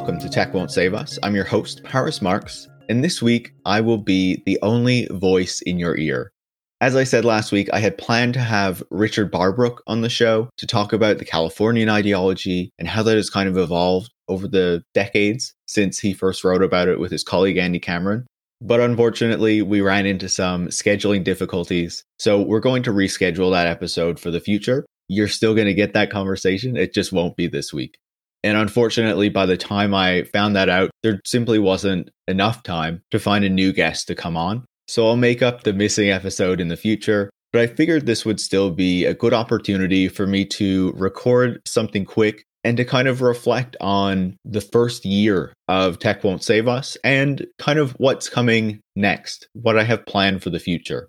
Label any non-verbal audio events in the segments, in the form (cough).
Welcome to Tech Won't Save Us. I'm your host, Paris Marx, and this week I will be the only voice in your ear. As I said last week, I had planned to have Richard Barbrook on the show to talk about the Californian ideology and how that has kind of evolved over the decades since he first wrote about it with his colleague Andy Cameron. But unfortunately, we ran into some scheduling difficulties. So we're going to reschedule that episode for the future. You're still going to get that conversation. It just won't be this week. And unfortunately, by the time I found that out, there simply wasn't enough time to find a new guest to come on. So I'll make up the missing episode in the future. But I figured this would still be a good opportunity for me to record something quick and to kind of reflect on the first year of Tech Won't Save Us and kind of what's coming next, what I have planned for the future.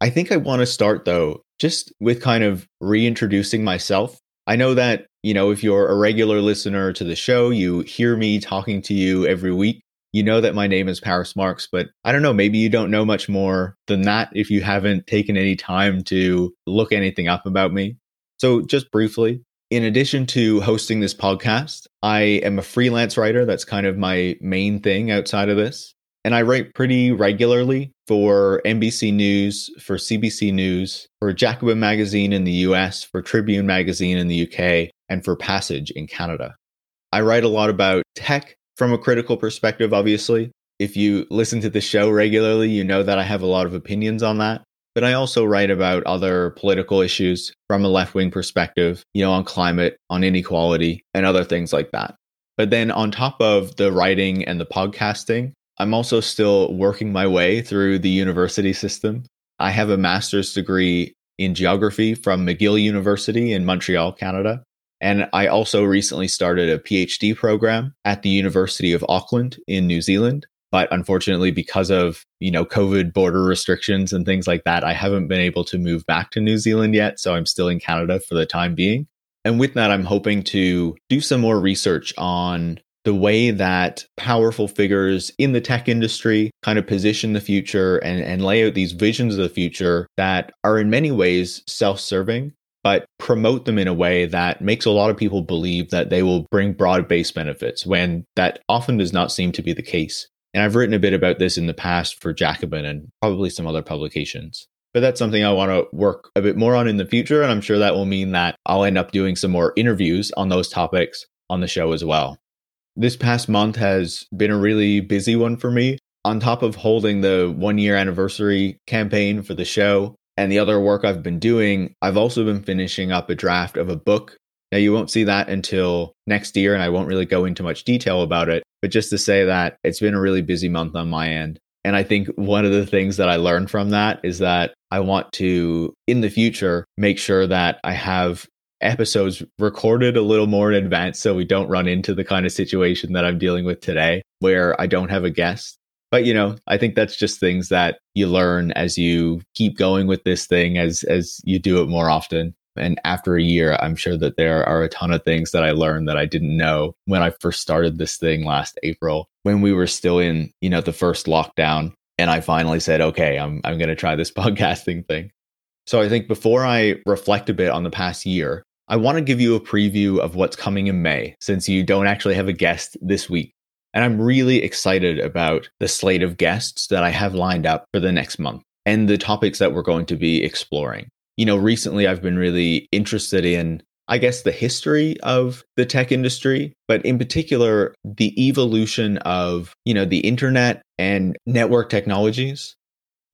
I think I want to start though, just with kind of reintroducing myself. I know that, you know, if you're a regular listener to the show, you hear me talking to you every week. You know that my name is Paris Marx, but I don't know, maybe you don't know much more than that if you haven't taken any time to look anything up about me. So, just briefly, in addition to hosting this podcast, I am a freelance writer. That's kind of my main thing outside of this. And I write pretty regularly for NBC News, for CBC News, for Jacobin Magazine in the US, for Tribune Magazine in the UK, and for Passage in Canada. I write a lot about tech from a critical perspective, obviously. If you listen to the show regularly, you know that I have a lot of opinions on that but I also write about other political issues from a left wing perspective, you know, on climate, on inequality, and other things like that. But then on top of the writing and the podcasting, I'm also still working my way through the university system. I have a master's degree in geography from McGill University in Montreal, Canada. And I also recently started a PhD program at the University of Auckland in New Zealand but unfortunately because of you know covid border restrictions and things like that i haven't been able to move back to new zealand yet so i'm still in canada for the time being and with that i'm hoping to do some more research on the way that powerful figures in the tech industry kind of position the future and, and lay out these visions of the future that are in many ways self-serving but promote them in a way that makes a lot of people believe that they will bring broad based benefits when that often does not seem to be the case. And I've written a bit about this in the past for Jacobin and probably some other publications. But that's something I want to work a bit more on in the future. And I'm sure that will mean that I'll end up doing some more interviews on those topics on the show as well. This past month has been a really busy one for me. On top of holding the one year anniversary campaign for the show and the other work I've been doing, I've also been finishing up a draft of a book. Now, you won't see that until next year, and I won't really go into much detail about it. But just to say that it's been a really busy month on my end. And I think one of the things that I learned from that is that I want to, in the future, make sure that I have episodes recorded a little more in advance so we don't run into the kind of situation that I'm dealing with today where I don't have a guest. But you know, I think that's just things that you learn as you keep going with this thing as as you do it more often. And after a year, I'm sure that there are a ton of things that I learned that I didn't know when I first started this thing last April, when we were still in, you know, the first lockdown. And I finally said, okay, I'm, I'm going to try this (laughs) podcasting thing. So I think before I reflect a bit on the past year, I want to give you a preview of what's coming in May, since you don't actually have a guest this week. And I'm really excited about the slate of guests that I have lined up for the next month and the topics that we're going to be exploring you know, recently I've been really interested in, I guess, the history of the tech industry, but in particular, the evolution of, you know, the internet and network technologies.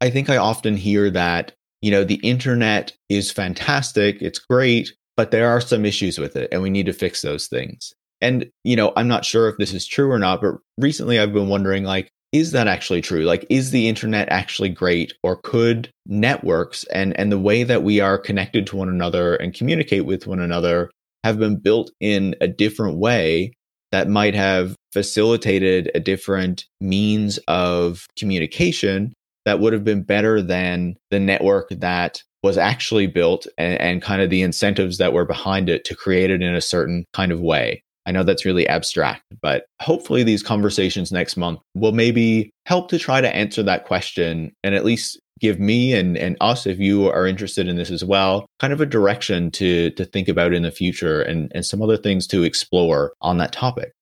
I think I often hear that, you know, the internet is fantastic, it's great, but there are some issues with it and we need to fix those things. And, you know, I'm not sure if this is true or not, but recently I've been wondering, like, is that actually true? Like, is the internet actually great? Or could networks and, and the way that we are connected to one another and communicate with one another have been built in a different way that might have facilitated a different means of communication that would have been better than the network that was actually built and, and kind of the incentives that were behind it to create it in a certain kind of way. I know that's really abstract, but hopefully these conversations next month will maybe help to try to answer that question and at least give me and, and us, if you are interested in this as well, kind of a direction to to think about in the future and, and some other things to explore on that topic.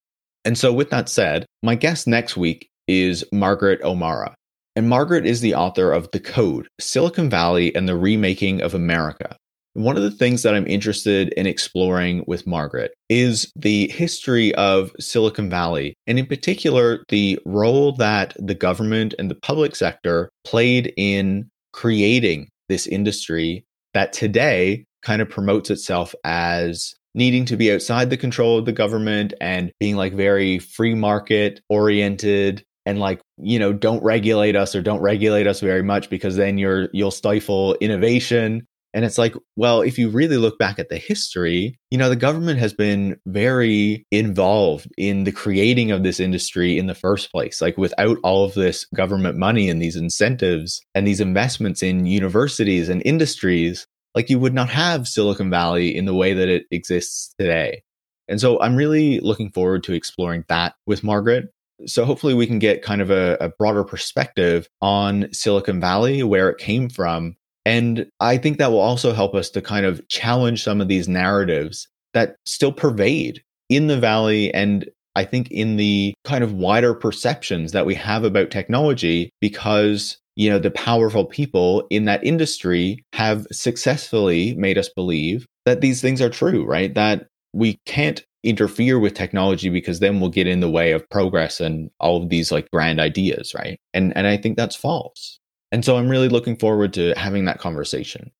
And so, with that said, my guest next week is Margaret O'Mara. And Margaret is the author of The Code Silicon Valley and the Remaking of America. One of the things that I'm interested in exploring with Margaret is the history of Silicon Valley, and in particular, the role that the government and the public sector played in creating this industry that today kind of promotes itself as needing to be outside the control of the government and being like very free market oriented and like you know don't regulate us or don't regulate us very much because then you're you'll stifle innovation. And it's like well if you really look back at the history you know the government has been very involved in the creating of this industry in the first place. Like without all of this government money and these incentives and these investments in universities and industries like you would not have silicon valley in the way that it exists today. And so i'm really looking forward to exploring that with margaret so hopefully we can get kind of a, a, broader perspective on Silicon Valley, where it came from. And I think that will also help us to kind of challenge some of these narratives that still pervade in the Valley and I think in the kind of wider perceptions that we have about technology because you know the powerful people in that industry have successfully made us believe that these things are true right that we can't interfere with technology because then we'll get in the way of progress and all of these like grand ideas, right? And and I think that's false. And so I'm really looking forward to having that conversation.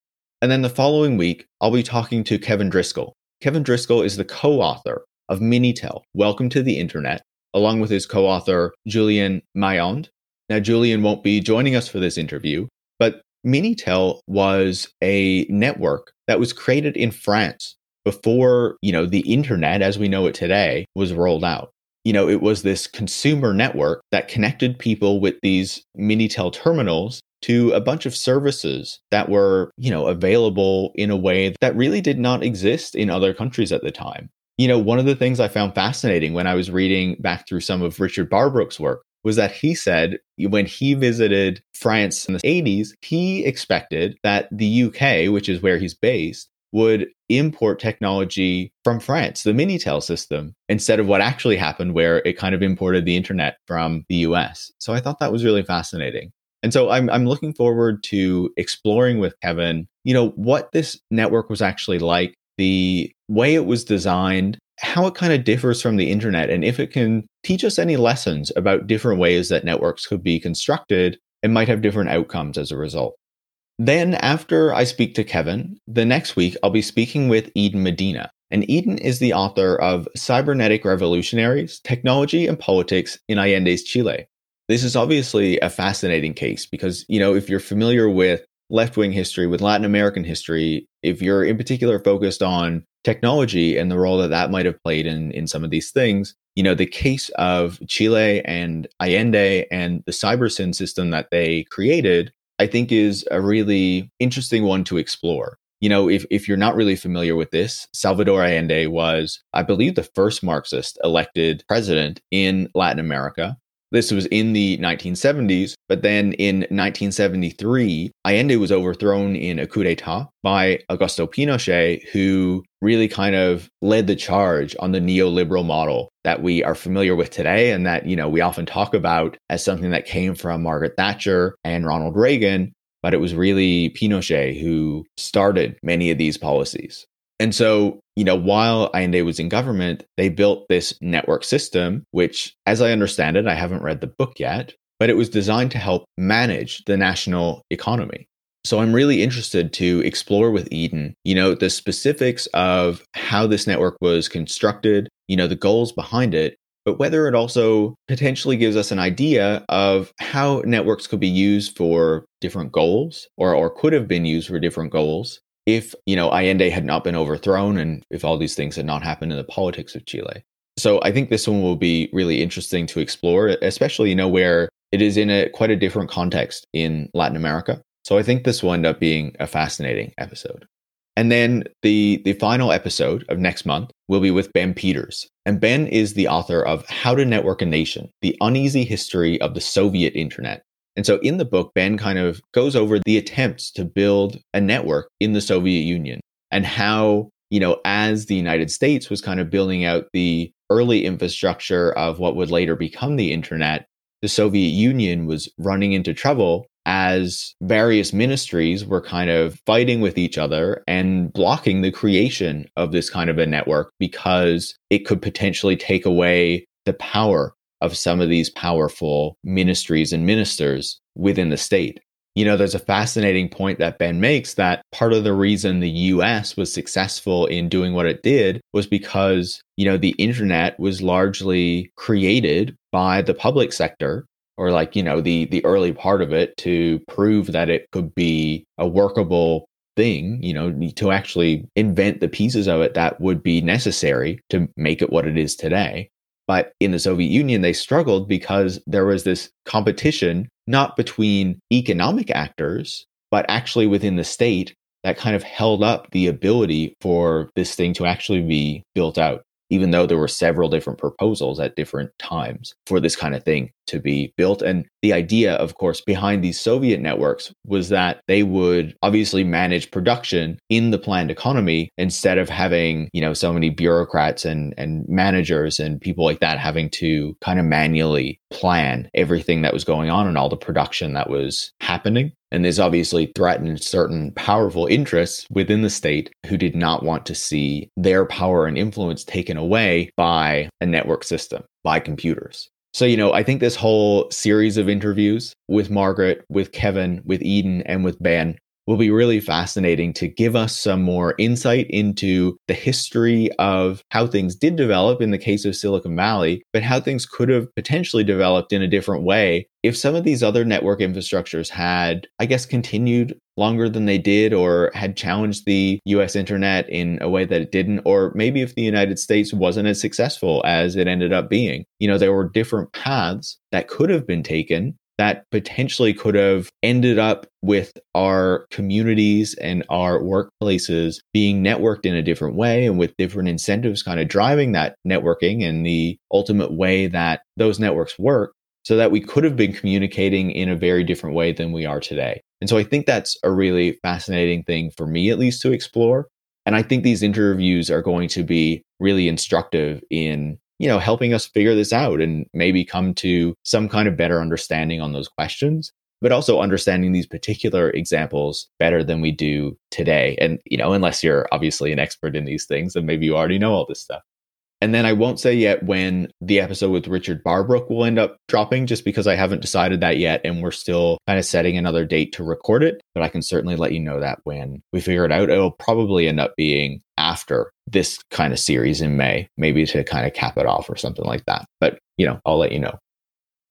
And then the following week, I'll be talking to Kevin Driscoll. Kevin Driscoll is the co-author of Minitel, Welcome to the Internet, along with his co-author Julien Mailland. Now Julien won't be joining us for this interview, but Minitel was a network that was created in France before, you know, the internet as we know it today was rolled out. You know, it was this consumer network that connected people with these Minitel terminals to a bunch of services that were, you know, available in a way that really did not exist in other countries at the time. You know, one of the things I found fascinating when I was reading back through some of Richard Barbrook's work was that he said when he visited France in the 80s, he expected that the UK, which is where he's based, would import technology from France, the Minitel system, instead of what actually happened, where it kind of imported the internet from the US. So I thought that was really fascinating. And so I'm, I'm looking forward to exploring with Kevin, you know, what this network was actually like, the way it was designed, how it kind of differs from the internet, and if it can teach us any lessons about different ways that networks could be constructed and might have different outcomes as a result. Then, after I speak to Kevin, the next week I'll be speaking with Eden Medina. And Eden is the author of Cybernetic Revolutionaries Technology and Politics in Allende's Chile. This is obviously a fascinating case because, you know, if you're familiar with left wing history, with Latin American history, if you're in particular focused on technology and the role that that might have played in, in some of these things, you know, the case of Chile and Allende and the CyberSyn system that they created I think is a really interesting one to explore. You know, if, if you're not really familiar with this, Salvador Allende was, I believe, the first Marxist elected president in Latin America. This was in the 1970s, but then in 1973, Allende was overthrown in a coup d'etat by Augusto Pinochet, who really kind of led the charge on the neoliberal model that we are familiar with today and that, you know, we often talk about as something that came from Margaret Thatcher and Ronald Reagan, but it was really Pinochet who started many of these policies. And so, you know, while Allende was in government, they built this network system, which, as I understand it, I haven't read the book yet, but it was designed to help manage the national economy. So I'm really interested to explore with Eden, you know, the specifics of how this network was constructed, you know, the goals behind it, but whether it also potentially gives us an idea of how networks could be used for different goals or, or could have been used for different goals if, you know, Allende had not been overthrown and if all these things had not happened in the politics of Chile. So I think this one will be really interesting to explore, especially, you know, where it is in a quite a different context in Latin America. So I think this will end up being a fascinating episode. And then the the final episode of next month will be with Ben Peters. And Ben is the author of How to Network a Nation: The Uneasy History of the Soviet Internet. And so in the book, Ben kind of goes over the attempts to build a network in the Soviet Union and how, you know, as the United States was kind of building out the early infrastructure of what would later become the internet, the Soviet Union was running into trouble as various ministries were kind of fighting with each other and blocking the creation of this kind of a network because it could potentially take away the power of some of these powerful ministries and ministers within the state. You know, there's a fascinating point that Ben makes that part of the reason the US was successful in doing what it did was because, you know, the internet was largely created by the public sector or like, you know, the the early part of it to prove that it could be a workable thing, you know, to actually invent the pieces of it that would be necessary to make it what it is today. But in the Soviet Union, they struggled because there was this competition, not between economic actors, but actually within the state that kind of held up the ability for this thing to actually be built out even though there were several different proposals at different times for this kind of thing to be built. And the idea, of course, behind these Soviet networks was that they would obviously manage production in the planned economy instead of having, you know, so many bureaucrats and, and managers and people like that having to kind of manually plan everything that was going on and all the production that was happening. And this obviously threatened certain powerful interests within the state who did not want to see their power and influence taken away by a network system, by computers. So, you know, I think this whole series of interviews with Margaret, with Kevin, with Eden, and with Ben will be really fascinating to give us some more insight into the history of how things did develop in the case of Silicon Valley, but how things could have potentially developed in a different way if some of these other network infrastructures had, I guess, continued longer than they did or had challenged the US internet in a way that it didn't, or maybe if the United States wasn't as successful as it ended up being. You know, there were different paths that could have been taken that potentially could have ended up with our communities and our workplaces being networked in a different way and with different incentives kind of driving that networking and the ultimate way that those networks work so that we could have been communicating in a very different way than we are today. And so I think that's a really fascinating thing for me, at least, to explore. And I think these interviews are going to be really instructive in you know, helping us figure this out and maybe come to some kind of better understanding on those questions, but also understanding these particular examples better than we do today. And, you know, unless you're obviously an expert in these things, then maybe you already know all this stuff. And then I won't say yet when the episode with Richard Barbrook will end up dropping, just because I haven't decided that yet. And we're still kind of setting another date to record it. But I can certainly let you know that when we figure it out. It'll probably end up being after this kind of series in May, maybe to kind of cap it off or something like that. But, you know, I'll let you know.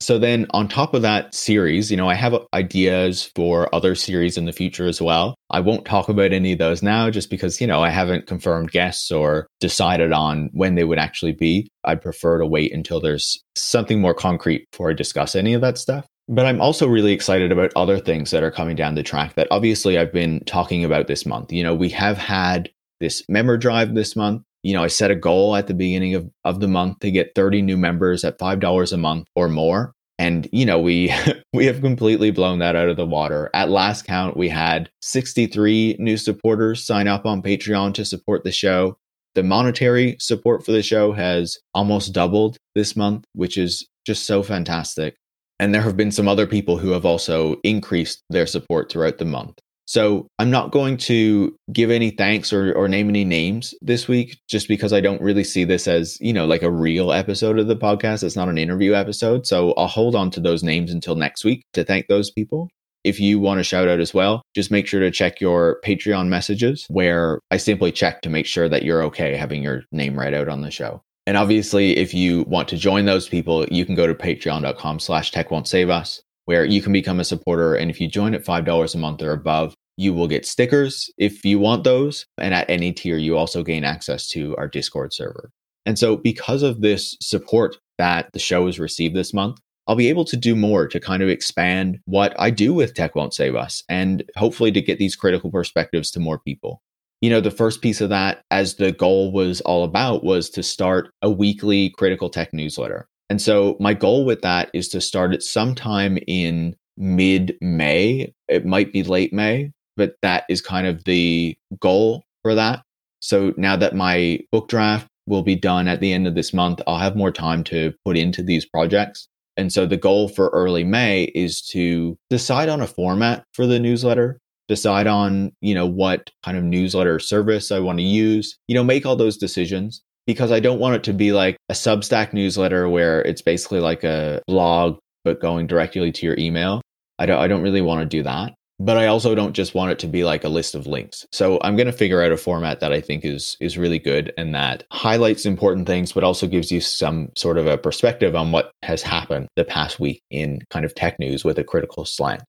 So then on top of that series, you know, I have ideas for other series in the future as well. I won't talk about any of those now just because, you know, I haven't confirmed guests or decided on when they would actually be. I'd prefer to wait until there's something more concrete before I discuss any of that stuff. But I'm also really excited about other things that are coming down the track that obviously I've been talking about this month. You know, we have had this member drive this month you know, I set a goal at the beginning of, of the month to get 30 new members at $5 a month or more. And, you know, we (laughs) we have completely blown that out of the water. At last count, we had 63 new supporters sign up on Patreon to support the show. The monetary support for the show has almost doubled this month, which is just so fantastic. And there have been some other people who have also increased their support throughout the month. So I'm not going to give any thanks or, or name any names this week, just because I don't really see this as, you know, like a real episode of the podcast. It's not an interview episode. So I'll hold on to those names until next week to thank those people. If you want to shout out as well, just make sure to check your Patreon messages where I simply check to make sure that you're okay having your name read out on the show. And obviously, if you want to join those people, you can go to patreon.com slash tech won't save us, where you can become a supporter. And if you join at $5 a month or above, you will get stickers if you want those. And at any tier, you also gain access to our Discord server. And so, because of this support that the show has received this month, I'll be able to do more to kind of expand what I do with Tech Won't Save Us and hopefully to get these critical perspectives to more people. You know, the first piece of that, as the goal was all about, was to start a weekly critical tech newsletter. And so, my goal with that is to start it sometime in mid May. It might be late May, but that is kind of the goal for that. So now that my book draft will be done at the end of this month. I'll have more time to put into these projects. And so the goal for early May is to decide on a format for the newsletter, decide on, you know, what kind of newsletter service I want to use, you know, make all those decisions because I don't want it to be like a Substack newsletter where it's basically like a blog but going directly to your email. I don't I don't really want to do that but I also don't just want it to be like a list of links. So I'm going to figure out a format that I think is is really good and that highlights important things but also gives you some sort of a perspective on what has happened the past week in kind of tech news with a critical slant.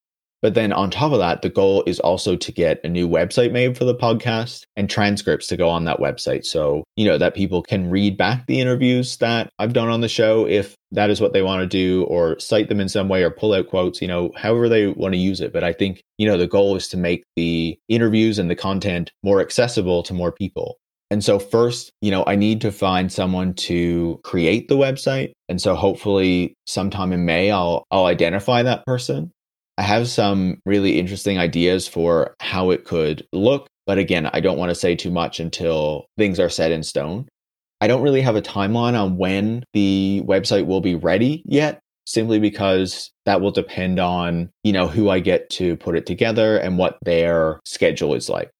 But then on top of that, the goal is also to get a new website made for the podcast and transcripts to go on that website. So, you know, that people can read back the interviews that I've done on the show if that is what they want to do, or cite them in some way or pull out quotes, you know, however they want to use it. But I think, you know, the goal is to make the interviews and the content more accessible to more people. And so first, you know, I need to find someone to create the website. And so hopefully sometime in May I'll I'll identify that person I have some really interesting ideas for how it could look. But again, I don't want to say too much until things are set in stone. I don't really have a timeline on when the website will be ready yet, simply because that will depend on, you know, who I get to put it together and what their schedule is like.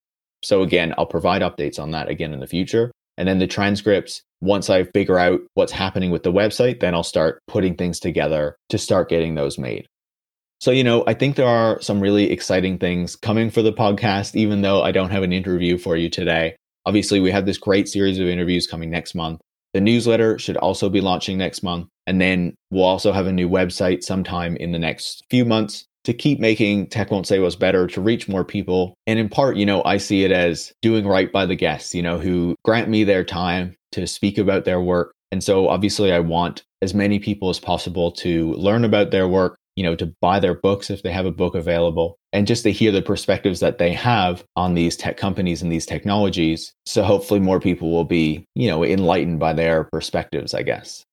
So again, I'll provide updates on that again in the future. And then the transcripts, once I figure out what's happening with the website, then I'll start putting things together to start getting those made. So, you know, I think there are some really exciting things coming for the podcast, even though I don't have an interview for you today. Obviously, we have this great series of interviews coming next month. The newsletter should also be launching next month. And then we'll also have a new website sometime in the next few months to keep making Tech Won't Save Us better, to reach more people. And in part, you know, I see it as doing right by the guests, you know, who grant me their time to speak about their work. And so obviously, I want as many people as possible to learn about their work, you know, to buy their books if they have a book available, and just to hear the perspectives that they have on these tech companies and these technologies. So hopefully more people will be, you know, enlightened by their perspectives, I guess.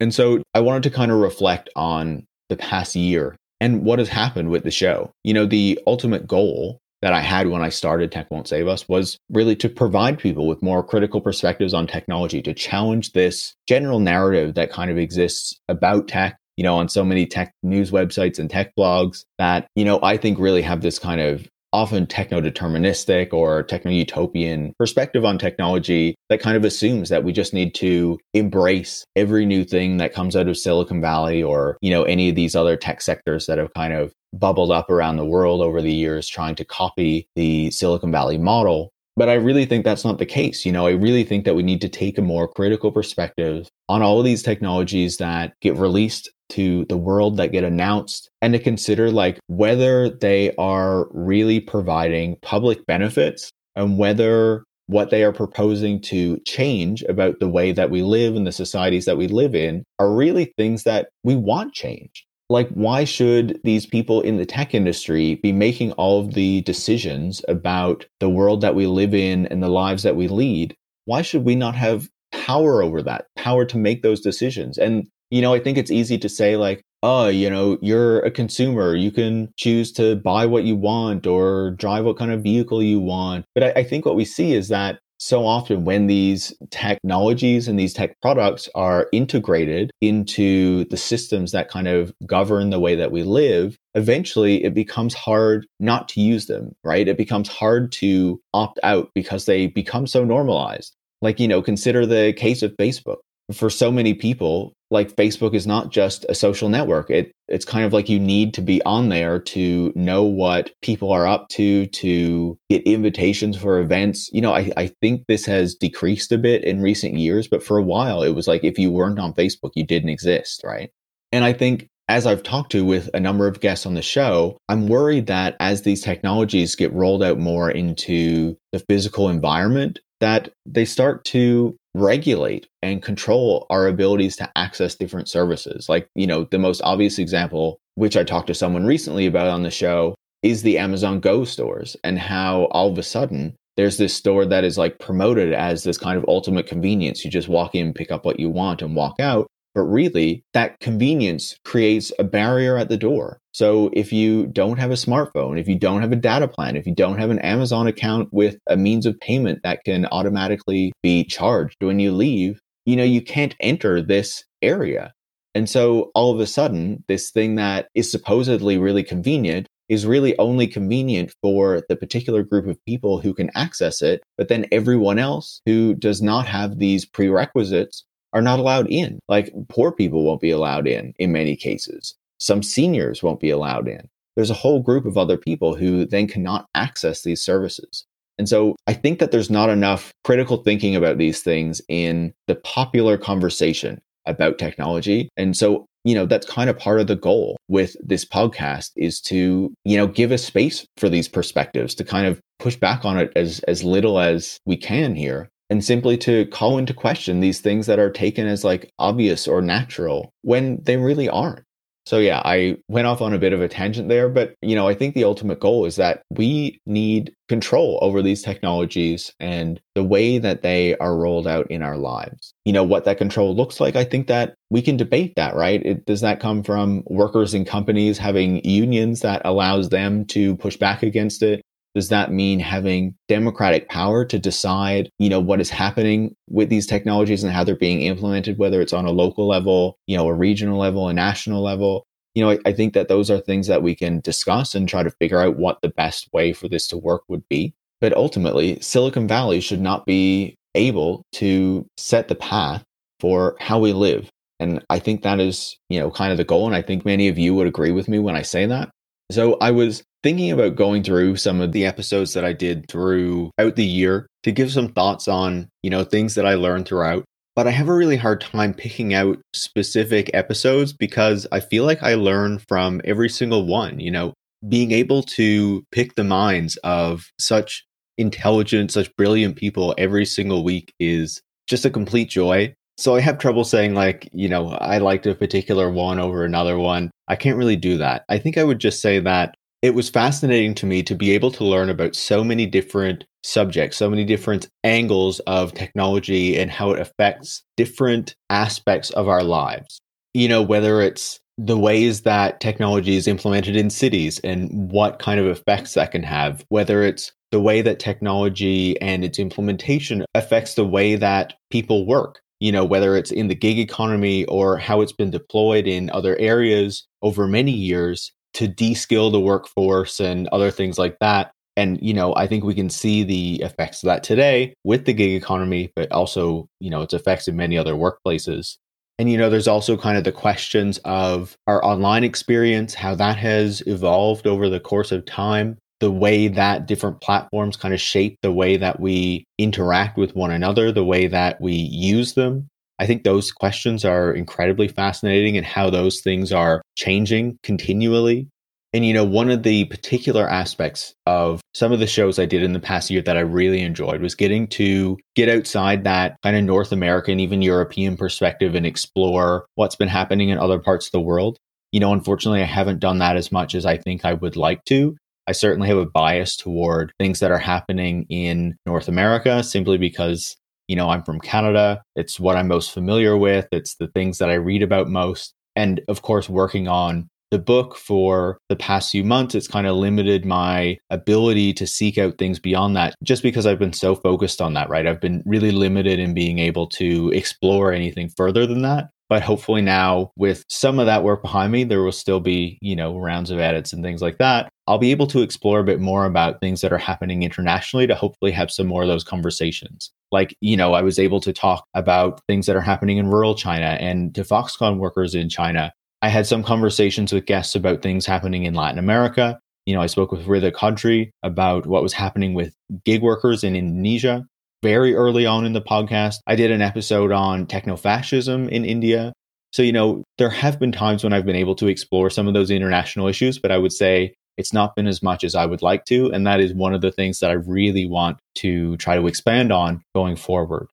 And so I wanted to kind of reflect on the past year and what has happened with the show. You know, the ultimate goal that I had when I started Tech Won't Save Us was really to provide people with more critical perspectives on technology, to challenge this general narrative that kind of exists about tech you know, on so many tech news websites and tech blogs that, you know, I think really have this kind of often techno deterministic or techno utopian perspective on technology that kind of assumes that we just need to embrace every new thing that comes out of Silicon Valley or, you know, any of these other tech sectors that have kind of bubbled up around the world over the years trying to copy the Silicon Valley model. But I really think that's not the case. You know, I really think that we need to take a more critical perspective on all of these technologies that get released to the world that get announced and to consider like whether they are really providing public benefits and whether what they are proposing to change about the way that we live and the societies that we live in are really things that we want changed. Like, why should these people in the tech industry be making all of the decisions about the world that we live in and the lives that we lead? Why should we not have power over that, power to make those decisions? And you know, I think it's easy to say, like, oh, you know, you're a consumer. You can choose to buy what you want or drive what kind of vehicle you want. But I, I think what we see is that so often when these technologies and these tech products are integrated into the systems that kind of govern the way that we live, eventually it becomes hard not to use them, right? It becomes hard to opt out because they become so normalized. Like, you know, consider the case of Facebook for so many people, like Facebook is not just a social network. It it's kind of like you need to be on there to know what people are up to, to get invitations for events. You know, I, I think this has decreased a bit in recent years, but for a while it was like if you weren't on Facebook, you didn't exist, right? And I think as I've talked to with a number of guests on the show, I'm worried that as these technologies get rolled out more into the physical environment, that they start to regulate and control our abilities to access different services. Like, you know, the most obvious example, which I talked to someone recently about on the show, is the Amazon Go stores and how all of a sudden there's this store that is like promoted as this kind of ultimate convenience. You just walk in, pick up what you want, and walk out. But really, that convenience creates a barrier at the door. So if you don't have a smartphone, if you don't have a data plan, if you don't have an Amazon account with a means of payment that can automatically be charged when you leave, you know, you can't enter this area. And so all of a sudden, this thing that is supposedly really convenient is really only convenient for the particular group of people who can access it. But then everyone else who does not have these prerequisites are not allowed in. Like poor people won't be allowed in in many cases. Some seniors won't be allowed in. There's a whole group of other people who then cannot access these services. And so I think that there's not enough critical thinking about these things in the popular conversation about technology. And so, you know, that's kind of part of the goal with this podcast is to, you know, give a space for these perspectives to kind of push back on it as as little as we can here and simply to call into question these things that are taken as like obvious or natural when they really aren't. So yeah, I went off on a bit of a tangent there, but you know, I think the ultimate goal is that we need control over these technologies and the way that they are rolled out in our lives. You know, what that control looks like, I think that we can debate that, right? It, does that come from workers in companies having unions that allows them to push back against it? Does that mean having democratic power to decide, you know, what is happening with these technologies and how they're being implemented, whether it's on a local level, you know, a regional level, a national level? You know, I, I think that those are things that we can discuss and try to figure out what the best way for this to work would be. But ultimately, Silicon Valley should not be able to set the path for how we live. And I think that is, you know, kind of the goal. And I think many of you would agree with me when I say that. So I was thinking about going through some of the episodes that I did throughout the year to give some thoughts on, you know, things that I learned throughout. But I have a really hard time picking out specific episodes because I feel like I learn from every single one, you know, being able to pick the minds of such intelligent, such brilliant people every single week is just a complete joy. So I have trouble saying like, you know, I liked a particular one over another one. I can't really do that. I think I would just say that it was fascinating to me to be able to learn about so many different subjects, so many different angles of technology and how it affects different aspects of our lives. You know, whether it's the ways that technology is implemented in cities and what kind of effects that can have, whether it's the way that technology and its implementation affects the way that people work. You know, whether it's in the gig economy or how it's been deployed in other areas over many years to de-skill the workforce and other things like that. And, you know, I think we can see the effects of that today with the gig economy, but also, you know, its effects in many other workplaces. And, you know, there's also kind of the questions of our online experience, how that has evolved over the course of time, the way that different platforms kind of shape the way that we interact with one another, the way that we use them. I think those questions are incredibly fascinating and how those things are changing continually. And, you know, one of the particular aspects of some of the shows I did in the past year that I really enjoyed was getting to get outside that kind of North American, even European perspective and explore what's been happening in other parts of the world. You know, unfortunately, I haven't done that as much as I think I would like to. I certainly have a bias toward things that are happening in North America simply because you know, I'm from Canada. It's what I'm most familiar with. It's the things that I read about most. And of course, working on the book for the past few months, it's kind of limited my ability to seek out things beyond that just because I've been so focused on that, right? I've been really limited in being able to explore anything further than that. But hopefully now with some of that work behind me, there will still be, you know, rounds of edits and things like that. I'll be able to explore a bit more about things that are happening internationally to hopefully have some more of those conversations. Like, you know, I was able to talk about things that are happening in rural China and to Foxconn workers in China. I had some conversations with guests about things happening in Latin America. You know, I spoke with Rida Qadri about what was happening with gig workers in Indonesia very early on in the podcast. I did an episode on techno fascism in India. So, you know, there have been times when I've been able to explore some of those international issues, but I would say it's not been as much as I would like to. And that is one of the things that I really want to try to expand on going forward.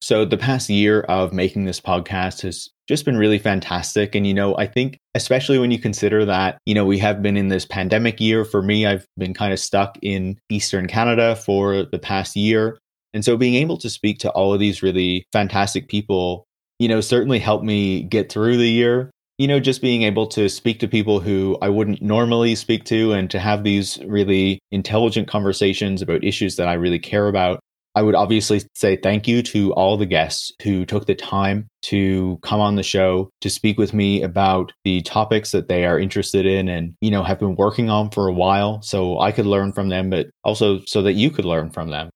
So, the past year of making this podcast has just been really fantastic. And, you know, I think, especially when you consider that, you know, we have been in this pandemic year. For me, I've been kind of stuck in Eastern Canada for the past year. And so being able to speak to all of these really fantastic people, you know, certainly helped me get through the year. you know, just being able to speak to people who I wouldn't normally speak to and to have these really intelligent conversations about issues that I really care about. I would obviously say thank you to all the guests who took the time to come on the show to speak with me about the topics that they are interested in and, you know, have been working on for a while so I could learn from them, but also so that you could learn from them.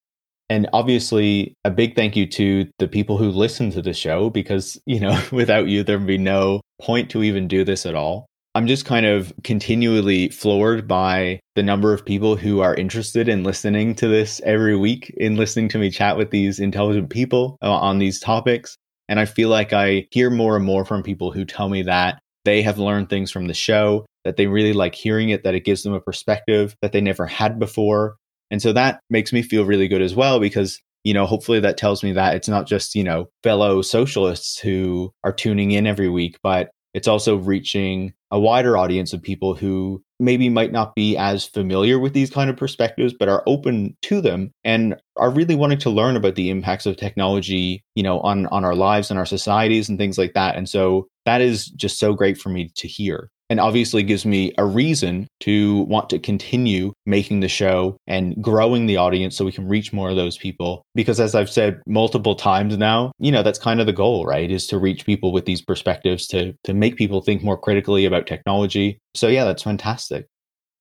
And obviously, a big thank you to the people who listen to the show because, (laughs) you know, without you, there'd be no point to even do this at all. I'm just kind of continually floored by the number of people who are interested in listening to this every week, in listening to me chat with these intelligent people uh, on these topics. And I feel like I hear more and more from people who tell me that they have learned things from the show, that they really like hearing it, that it gives them a perspective that they never had before. And so that makes me feel really good as well because you know, hopefully that tells me that it's not just, you know, fellow socialists who are tuning in every week, but it's also reaching a wider audience of people who maybe might not be as familiar with these kind of perspectives but are open to them and are really wanting to learn about the impacts of technology you know on on our lives and our societies and things like that. And so that is just so great for me to hear and obviously gives me a reason to want to continue making the show and growing the audience so we can reach more of those people. Because as i've said multiple times now you know that's kind of the goal right? Is to reach people with these perspectives to to make people think more critically about technology. So yeah that's fantastic.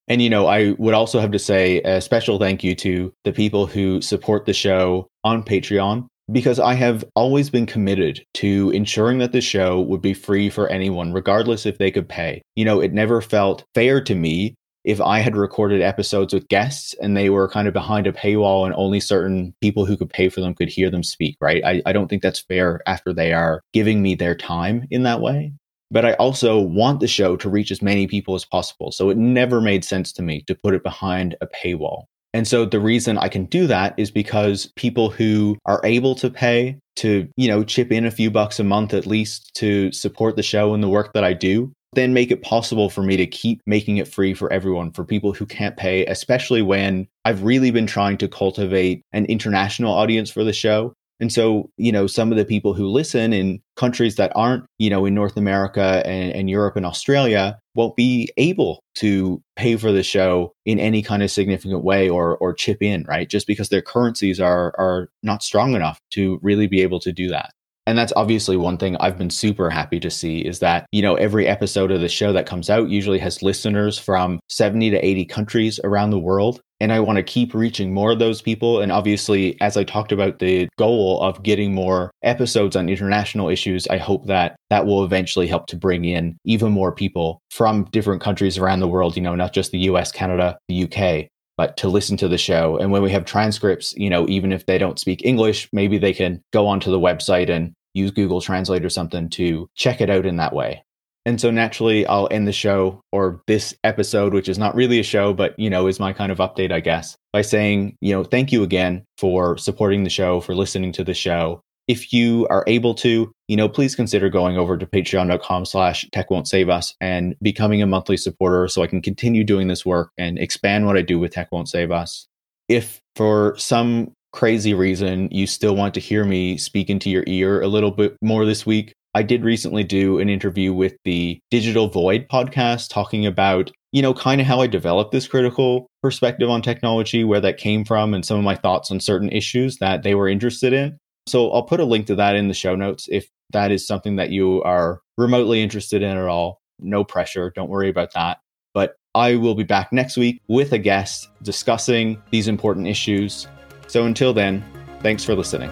And you know i would also have to say a special thank you to the people who support the show on patreon because I have always been committed to ensuring that the show would be free for anyone, regardless if they could pay. You know, it never felt fair to me if I had recorded episodes with guests and they were kind of behind a paywall and only certain people who could pay for them could hear them speak, right? I, I don't think that's fair after they are giving me their time in that way. But I also want the show to reach as many people as possible. So it never made sense to me to put it behind a paywall. And so the reason I can do that is because people who are able to pay to, you know, chip in a few bucks a month at least to support the show and the work that I do, then make it possible for me to keep making it free for everyone, for people who can't pay, especially when I've really been trying to cultivate an international audience for the show. And so, you know, some of the people who listen in countries that aren't, you know, in North America and, and, Europe and Australia won't be able to pay for the show in any kind of significant way or or chip in, right? Just because their currencies are are not strong enough to really be able to do that. And that's obviously one thing I've been super happy to see is that, you know, every episode of the show that comes out usually has listeners from 70 to 80 countries around the world. And I want to keep reaching more of those people. And obviously, as I talked about the goal of getting more episodes on international issues, I hope that that will eventually help to bring in even more people from different countries around the world, you know, not just the US, Canada, the UK, but to listen to the show. And when we have transcripts, you know, even if they don't speak English, maybe they can go onto the website and use Google Translate or something to check it out in that way. And so naturally, I'll end the show or this episode, which is not really a show, but, you know, is my kind of update, I guess, by saying, you know, thank you again for supporting the show, for listening to the show. If you are able to, you know, please consider going over to patreon.com slash tech won't save us and becoming a monthly supporter so I can continue doing this work and expand what I do with Tech Won't Save Us. If for some crazy reason you still want to hear me speak into your ear a little bit more this week, I did recently do an interview with the Digital Void podcast talking about, you know, kind of how I developed this critical perspective on technology, where that came from, and some of my thoughts on certain issues that they were interested in. So I'll put a link to that in the show notes if that is something that you are remotely interested in at all. No pressure. Don't worry about that. But I will be back next week with a guest discussing these important issues so until then, thanks for listening.